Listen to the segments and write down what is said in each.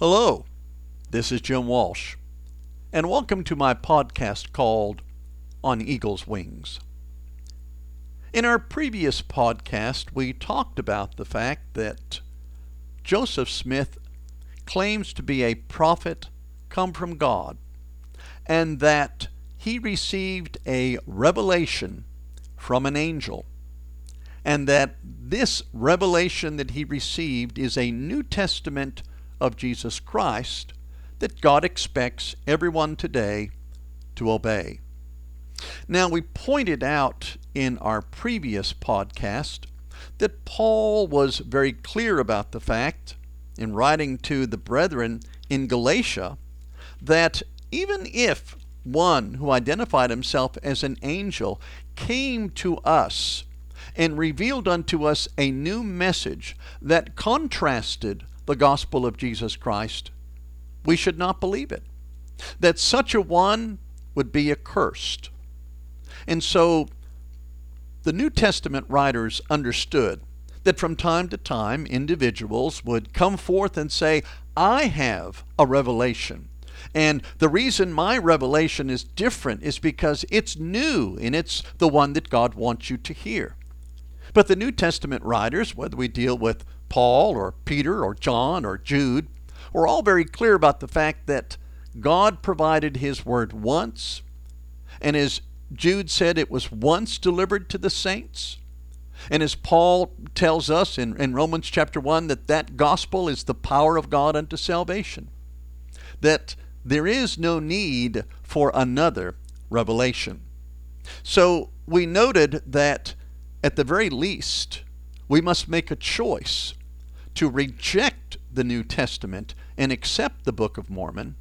Hello, this is Jim Walsh, and welcome to my podcast called On Eagle's Wings. In our previous podcast, we talked about the fact that Joseph Smith claims to be a prophet come from God, and that he received a revelation from an angel, and that this revelation that he received is a New Testament of Jesus Christ that God expects everyone today to obey. Now, we pointed out in our previous podcast that Paul was very clear about the fact, in writing to the brethren in Galatia, that even if one who identified himself as an angel came to us and revealed unto us a new message that contrasted the gospel of Jesus Christ, we should not believe it. That such a one would be accursed. And so the New Testament writers understood that from time to time individuals would come forth and say, I have a revelation. And the reason my revelation is different is because it's new and it's the one that God wants you to hear. But the New Testament writers, whether we deal with Paul or Peter or John or Jude, were all very clear about the fact that God provided His Word once, and as Jude said, it was once delivered to the saints. And as Paul tells us in, in Romans chapter 1, that that gospel is the power of God unto salvation. That there is no need for another revelation. So we noted that at the very least, we must make a choice to reject the New Testament and accept the Book of Mormon,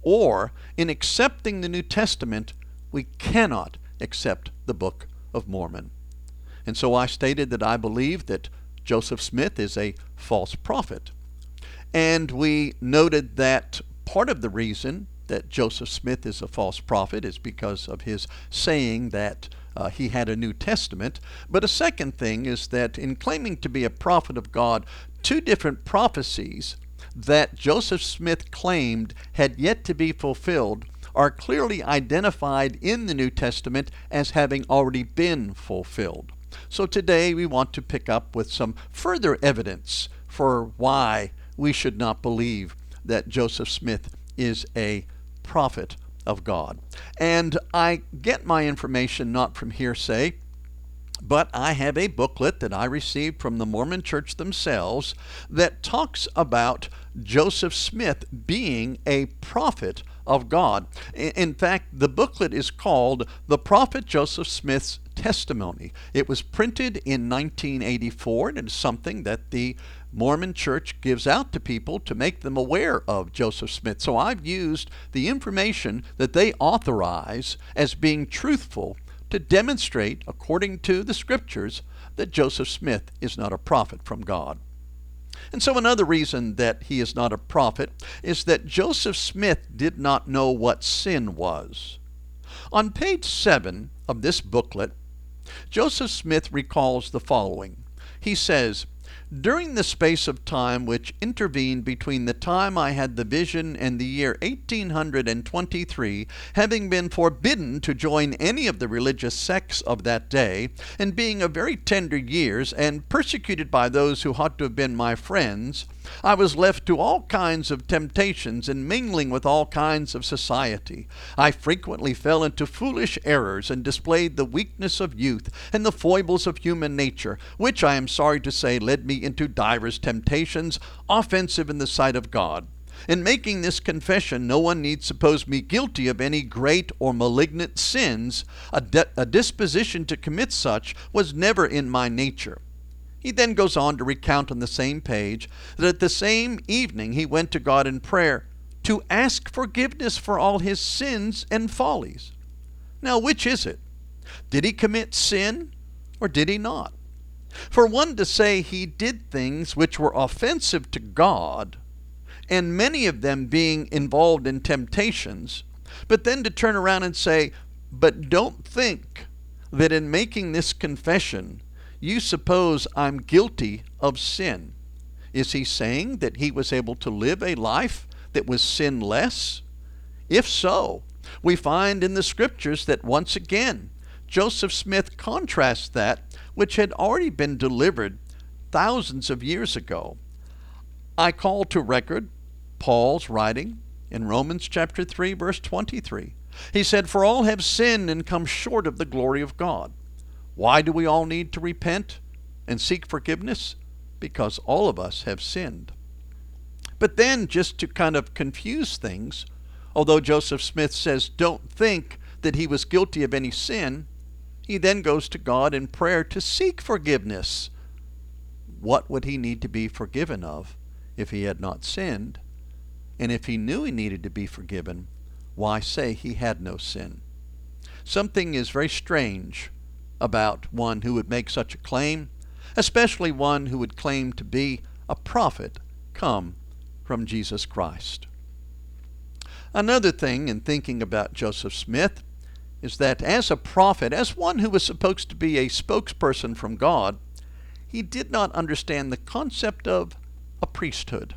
or in accepting the New Testament, we cannot accept the Book of Mormon. And so I stated that I believe that Joseph Smith is a false prophet. And we noted that part of the reason that Joseph Smith is a false prophet is because of his saying that uh, he had a New Testament. But a second thing is that in claiming to be a prophet of God, two different prophecies that Joseph Smith claimed had yet to be fulfilled are clearly identified in the New Testament as having already been fulfilled. So today we want to pick up with some further evidence for why we should not believe that Joseph Smith is a prophet of God. And I get my information not from hearsay, but I have a booklet that I received from the Mormon Church themselves that talks about Joseph Smith being a prophet of God. In fact, the booklet is called The Prophet Joseph Smith's Testimony. It was printed in 1984 and it's something that the Mormon Church gives out to people to make them aware of Joseph Smith. So I've used the information that they authorize as being truthful to demonstrate, according to the scriptures, that Joseph Smith is not a prophet from God. And so, another reason that he is not a prophet is that Joseph Smith did not know what sin was. On page 7 of this booklet, Joseph Smith recalls the following. He says, during the space of time which intervened between the time I had the vision and the year 1823, having been forbidden to join any of the religious sects of that day, and being of very tender years, and persecuted by those who ought to have been my friends, I was left to all kinds of temptations and mingling with all kinds of society. I frequently fell into foolish errors and displayed the weakness of youth and the foibles of human nature, which I am sorry to say led me into divers temptations, offensive in the sight of God. In making this confession, no one need suppose me guilty of any great or malignant sins. A, de- a disposition to commit such was never in my nature. He then goes on to recount on the same page that at the same evening he went to God in prayer to ask forgiveness for all his sins and follies. Now, which is it? Did he commit sin or did he not? For one to say he did things which were offensive to God, and many of them being involved in temptations, but then to turn around and say, but don't think that in making this confession you suppose I'm guilty of sin. Is he saying that he was able to live a life that was sinless? If so, we find in the scriptures that once again, Joseph Smith contrasts that which had already been delivered thousands of years ago. I call to record Paul's writing in Romans chapter 3 verse 23. He said, "For all have sinned and come short of the glory of God." Why do we all need to repent and seek forgiveness? Because all of us have sinned. But then, just to kind of confuse things, although Joseph Smith says, don't think that he was guilty of any sin, he then goes to God in prayer to seek forgiveness. What would he need to be forgiven of if he had not sinned? And if he knew he needed to be forgiven, why say he had no sin? Something is very strange about one who would make such a claim, especially one who would claim to be a prophet come from Jesus Christ. Another thing in thinking about Joseph Smith is that as a prophet, as one who was supposed to be a spokesperson from God, he did not understand the concept of a priesthood.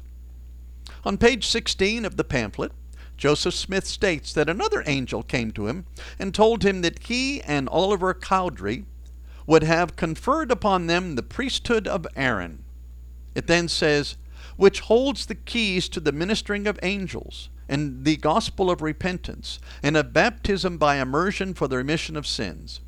On page 16 of the pamphlet, Joseph Smith states that another angel came to him and told him that he and Oliver Cowdery would have conferred upon them the priesthood of Aaron. It then says, which holds the keys to the ministering of angels and the gospel of repentance and of baptism by immersion for the remission of sins.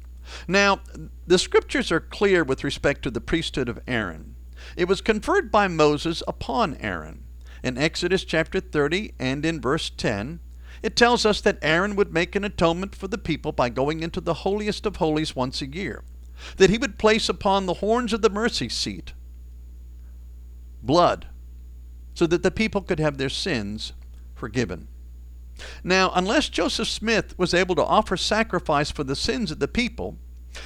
Now, the scriptures are clear with respect to the priesthood of Aaron. It was conferred by Moses upon Aaron. In Exodus chapter 30 and in verse 10, it tells us that Aaron would make an atonement for the people by going into the holiest of holies once a year, that he would place upon the horns of the mercy seat blood, so that the people could have their sins forgiven. Now, unless Joseph Smith was able to offer sacrifice for the sins of the people,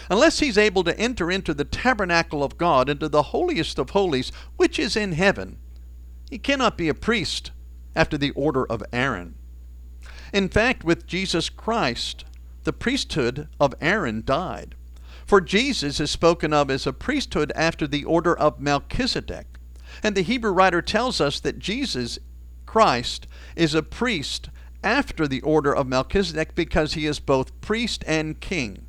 unless he's able to enter into the tabernacle of God, into the holiest of holies, which is in heaven, he cannot be a priest after the order of Aaron. In fact, with Jesus Christ, the priesthood of Aaron died. For Jesus is spoken of as a priesthood after the order of Melchizedek. And the Hebrew writer tells us that Jesus Christ is a priest after the order of Melchizedek because he is both priest and king.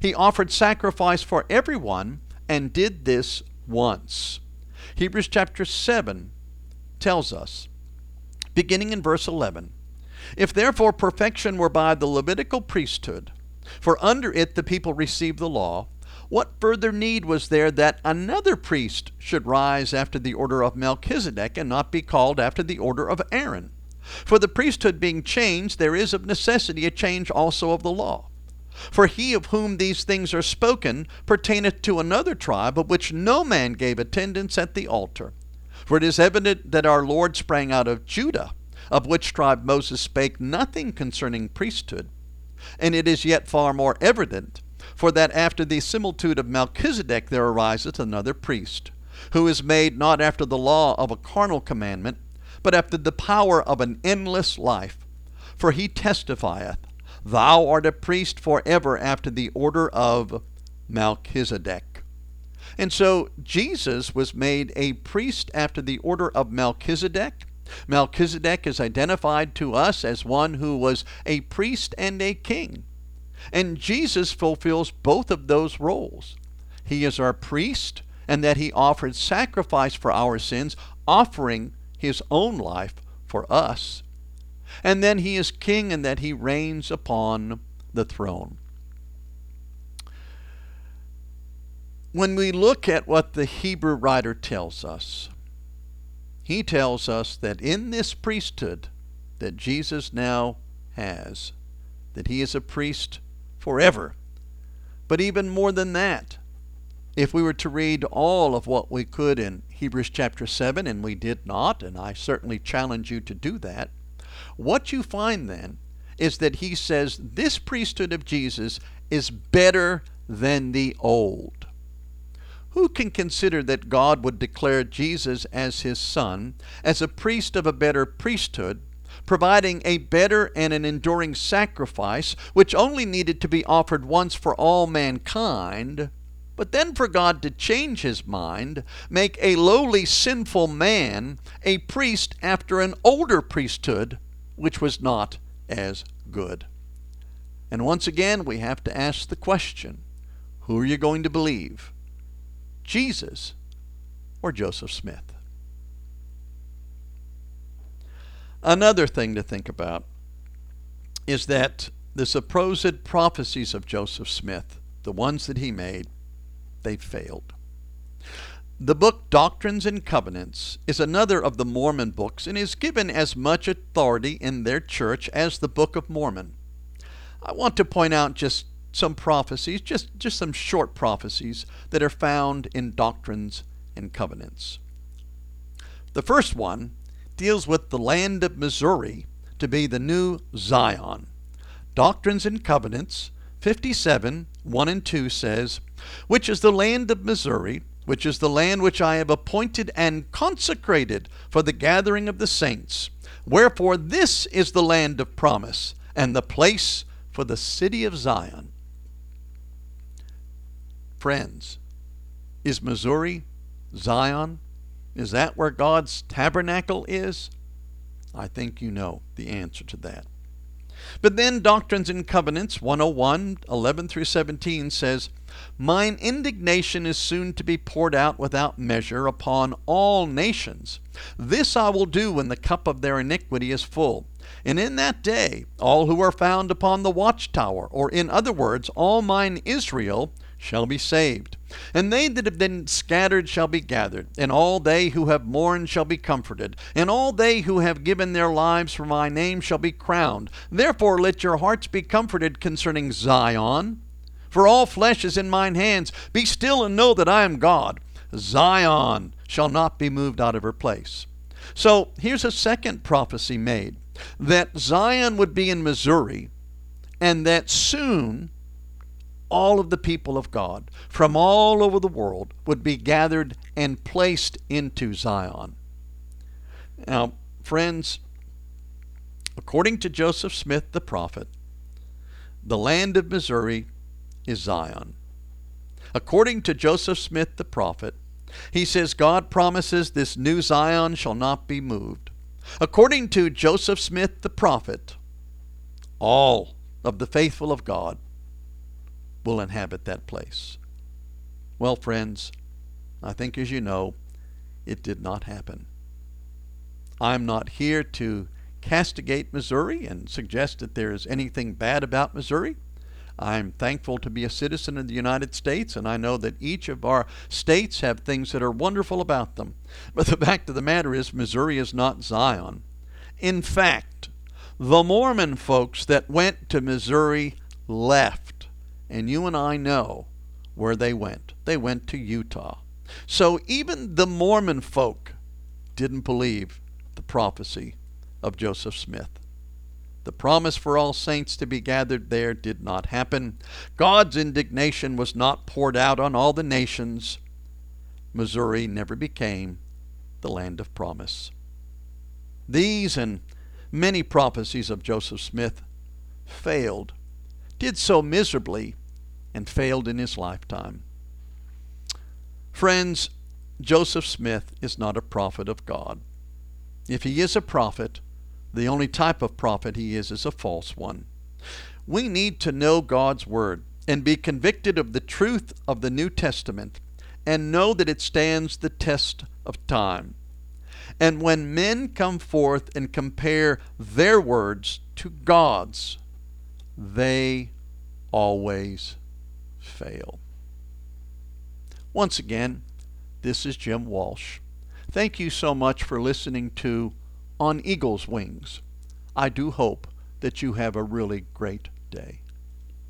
He offered sacrifice for everyone and did this once. Hebrews chapter 7 tells us, beginning in verse 11 If therefore perfection were by the Levitical priesthood, for under it the people received the law, what further need was there that another priest should rise after the order of Melchizedek and not be called after the order of Aaron? For the priesthood being changed, there is of necessity a change also of the law. For he of whom these things are spoken pertaineth to another tribe, of which no man gave attendance at the altar. For it is evident that our Lord sprang out of Judah, of which tribe Moses spake nothing concerning priesthood. And it is yet far more evident, for that after the similitude of Melchizedek there ariseth another priest, who is made not after the law of a carnal commandment, but after the power of an endless life. For he testifieth, Thou art a priest forever after the order of Melchizedek. And so Jesus was made a priest after the order of Melchizedek. Melchizedek is identified to us as one who was a priest and a king. And Jesus fulfills both of those roles. He is our priest, and that he offered sacrifice for our sins, offering his own life for us. And then he is king, and that he reigns upon the throne. When we look at what the Hebrew writer tells us, he tells us that in this priesthood that Jesus now has, that he is a priest forever. But even more than that, if we were to read all of what we could in Hebrews chapter 7, and we did not, and I certainly challenge you to do that, what you find then is that he says this priesthood of Jesus is better than the old. Who can consider that God would declare Jesus as his son, as a priest of a better priesthood, providing a better and an enduring sacrifice, which only needed to be offered once for all mankind, But then for God to change his mind, make a lowly sinful man a priest after an older priesthood, which was not as good. And once again, we have to ask the question who are you going to believe? Jesus or Joseph Smith? Another thing to think about is that the supposed prophecies of Joseph Smith, the ones that he made, they failed. The book Doctrines and Covenants is another of the Mormon books and is given as much authority in their church as the Book of Mormon. I want to point out just some prophecies, just, just some short prophecies that are found in Doctrines and Covenants. The first one deals with the land of Missouri to be the new Zion. Doctrines and Covenants 57, 1 and 2 says, Which is the land of Missouri, which is the land which I have appointed and consecrated for the gathering of the saints. Wherefore this is the land of promise, and the place for the city of Zion. Friends, is Missouri Zion? Is that where God's tabernacle is? I think you know the answer to that. But then Doctrines and Covenants 101, 11 through 17 says, Mine indignation is soon to be poured out without measure upon all nations. This I will do when the cup of their iniquity is full. And in that day, all who are found upon the watchtower, or in other words, all mine Israel, shall be saved. And they that have been scattered shall be gathered, and all they who have mourned shall be comforted, and all they who have given their lives for my name shall be crowned. Therefore let your hearts be comforted concerning Zion, for all flesh is in mine hands. Be still and know that I am God. Zion shall not be moved out of her place. So here's a second prophecy made that Zion would be in Missouri, and that soon all of the people of God from all over the world would be gathered and placed into Zion. Now, friends, according to Joseph Smith the prophet, the land of Missouri is Zion. According to Joseph Smith the prophet, he says God promises this new Zion shall not be moved. According to Joseph Smith the prophet, all of the faithful of God will inhabit that place. Well, friends, I think as you know, it did not happen. I'm not here to castigate Missouri and suggest that there is anything bad about Missouri. I'm thankful to be a citizen of the United States, and I know that each of our states have things that are wonderful about them. But the fact of the matter is, Missouri is not Zion. In fact, the Mormon folks that went to Missouri left and you and I know where they went. They went to Utah. So even the Mormon folk didn't believe the prophecy of Joseph Smith. The promise for all saints to be gathered there did not happen. God's indignation was not poured out on all the nations. Missouri never became the land of promise. These and many prophecies of Joseph Smith failed did so miserably and failed in his lifetime. Friends, Joseph Smith is not a prophet of God. If he is a prophet, the only type of prophet he is is a false one. We need to know God's Word and be convicted of the truth of the New Testament and know that it stands the test of time. And when men come forth and compare their words to God's, they always fail. Once again, this is Jim Walsh. Thank you so much for listening to On Eagle's Wings. I do hope that you have a really great day.